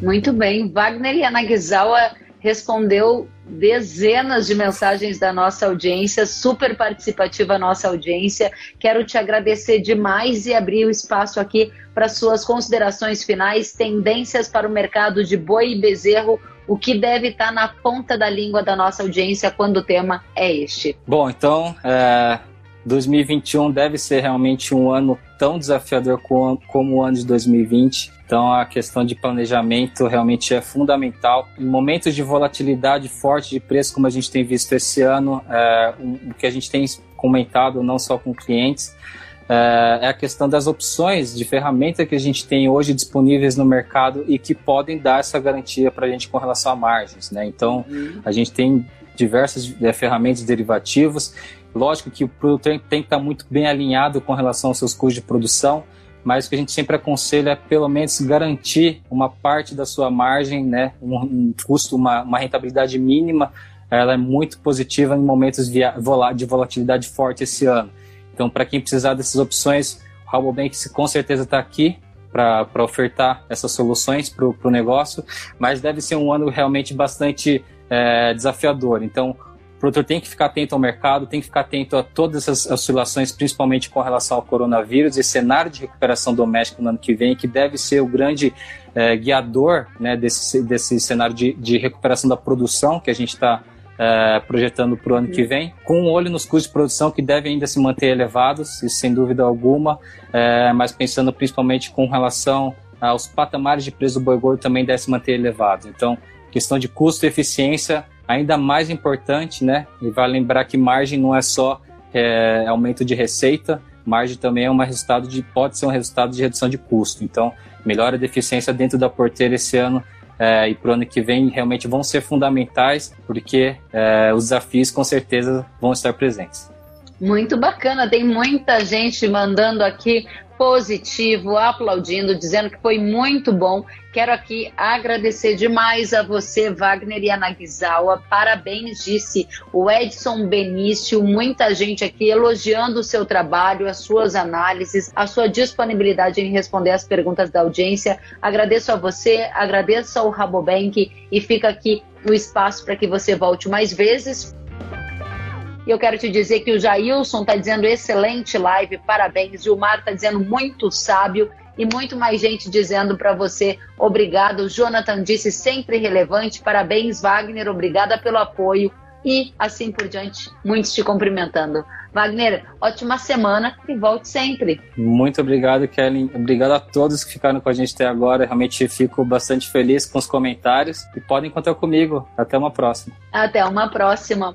Muito bem. Wagner Yanagisawa respondeu dezenas de mensagens da nossa audiência, super participativa a nossa audiência. Quero te agradecer demais e abrir o espaço aqui para suas considerações finais, tendências para o mercado de boi e bezerro, o que deve estar na ponta da língua da nossa audiência quando o tema é este. Bom, então, é, 2021 deve ser realmente um ano tão desafiador como, como o ano de 2020. Então, a questão de planejamento realmente é fundamental. Em momentos de volatilidade forte de preço, como a gente tem visto esse ano, é, o que a gente tem comentado não só com clientes, é, é a questão das opções de ferramenta que a gente tem hoje disponíveis no mercado e que podem dar essa garantia para a gente com relação a margens. Né? Então, uhum. a gente tem diversas é, ferramentas derivativas. Lógico que o produtor tem que estar muito bem alinhado com relação aos seus custos de produção, mas o que a gente sempre aconselha é pelo menos garantir uma parte da sua margem, né, um, um custo, uma, uma, rentabilidade mínima, ela é muito positiva em momentos de volatilidade forte esse ano. Então, para quem precisar dessas opções, o Rabobank com certeza está aqui para ofertar essas soluções para o negócio, mas deve ser um ano realmente bastante é, desafiador. Então, o produtor tem que ficar atento ao mercado, tem que ficar atento a todas essas oscilações, principalmente com relação ao coronavírus e cenário de recuperação doméstica no ano que vem, que deve ser o grande é, guiador né, desse, desse cenário de, de recuperação da produção que a gente está é, projetando para o ano que vem, com um olho nos custos de produção que devem ainda se manter elevados, isso sem dúvida alguma, é, mas pensando principalmente com relação aos patamares de preço do boi gordo também deve se manter elevado. Então, questão de custo e eficiência ainda mais importante, né? E vai lembrar que margem não é só é, aumento de receita, margem também é um resultado de pode ser um resultado de redução de custo. Então, melhora de eficiência dentro da porteira esse ano é, e para o ano que vem realmente vão ser fundamentais, porque é, os desafios com certeza vão estar presentes. Muito bacana, tem muita gente mandando aqui positivo, aplaudindo, dizendo que foi muito bom. Quero aqui agradecer demais a você, Wagner e Anagizawa. Parabéns, disse o Edson Benício. Muita gente aqui elogiando o seu trabalho, as suas análises, a sua disponibilidade em responder as perguntas da audiência. Agradeço a você, agradeço ao Rabobank e fica aqui o espaço para que você volte mais vezes. E eu quero te dizer que o Jailson está dizendo excelente live, parabéns. Gilmar está dizendo muito sábio e muito mais gente dizendo para você obrigado. O Jonathan disse sempre relevante, parabéns, Wagner, obrigada pelo apoio e assim por diante. Muitos te cumprimentando. Wagner, ótima semana e volte sempre. Muito obrigado, Kelly. Obrigado a todos que ficaram com a gente até agora. Realmente fico bastante feliz com os comentários e podem contar comigo. Até uma próxima. Até uma próxima.